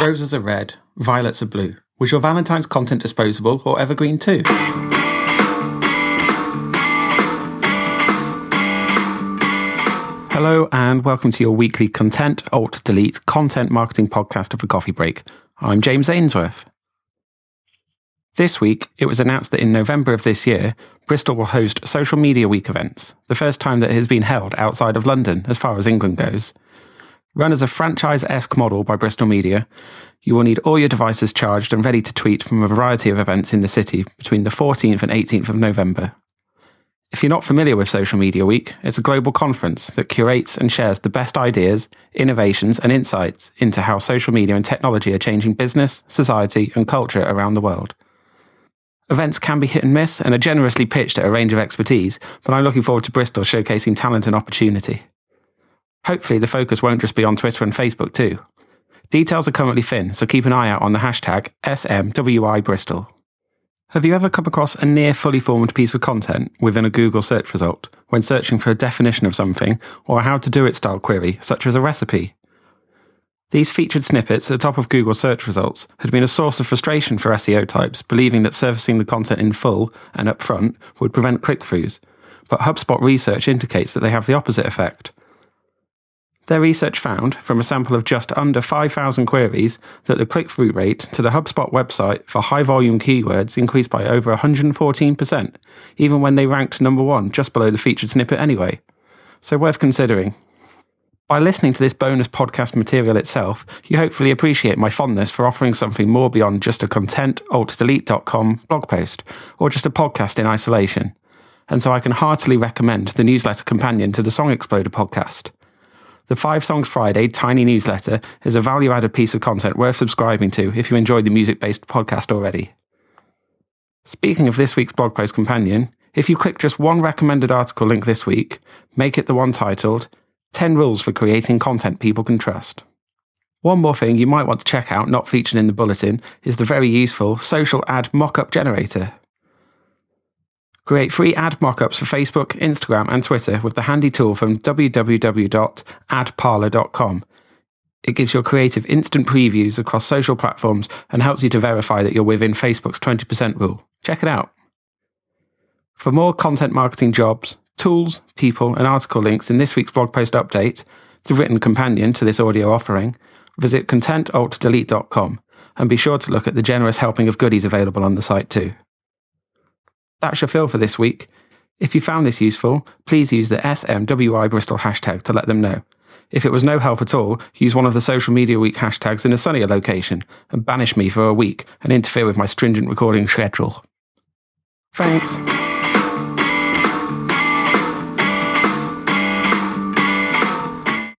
Roses are red, violets are blue. Was your Valentine's content disposable or evergreen too? Hello, and welcome to your weekly Content Alt Delete content marketing podcast of the Coffee Break. I'm James Ainsworth. This week, it was announced that in November of this year, Bristol will host Social Media Week events, the first time that it has been held outside of London as far as England goes. Run as a franchise esque model by Bristol Media, you will need all your devices charged and ready to tweet from a variety of events in the city between the 14th and 18th of November. If you're not familiar with Social Media Week, it's a global conference that curates and shares the best ideas, innovations, and insights into how social media and technology are changing business, society, and culture around the world. Events can be hit and miss and are generously pitched at a range of expertise, but I'm looking forward to Bristol showcasing talent and opportunity. Hopefully, the focus won't just be on Twitter and Facebook too. Details are currently thin, so keep an eye out on the hashtag SMWIBristol. Have you ever come across a near fully formed piece of content within a Google search result when searching for a definition of something or a how to do it style query, such as a recipe? These featured snippets at the top of Google search results had been a source of frustration for SEO types, believing that surfacing the content in full and up front would prevent click throughs. But HubSpot research indicates that they have the opposite effect. Their research found, from a sample of just under 5,000 queries, that the click through rate to the HubSpot website for high volume keywords increased by over 114%, even when they ranked number one just below the featured snippet anyway. So, worth considering. By listening to this bonus podcast material itself, you hopefully appreciate my fondness for offering something more beyond just a content altdelete.com blog post or just a podcast in isolation. And so I can heartily recommend the newsletter companion to the Song Exploder podcast. The Five Songs Friday tiny newsletter is a value added piece of content worth subscribing to if you enjoyed the music based podcast already. Speaking of this week's blog post companion, if you click just one recommended article link this week, make it the one titled 10 Rules for Creating Content People Can Trust. One more thing you might want to check out, not featured in the bulletin, is the very useful Social Ad Mockup Generator. Create free ad mockups for Facebook, Instagram, and Twitter with the handy tool from www.adparlor.com. It gives your creative instant previews across social platforms and helps you to verify that you're within Facebook's 20% rule. Check it out. For more content marketing jobs, tools, people, and article links in this week's blog post update, the written companion to this audio offering, visit contentaltdelete.com and be sure to look at the generous helping of goodies available on the site too. That's your fill for this week. If you found this useful, please use the SMWI Bristol hashtag to let them know. If it was no help at all, use one of the social media week hashtags in a sunnier location and banish me for a week and interfere with my stringent recording schedule. Thanks.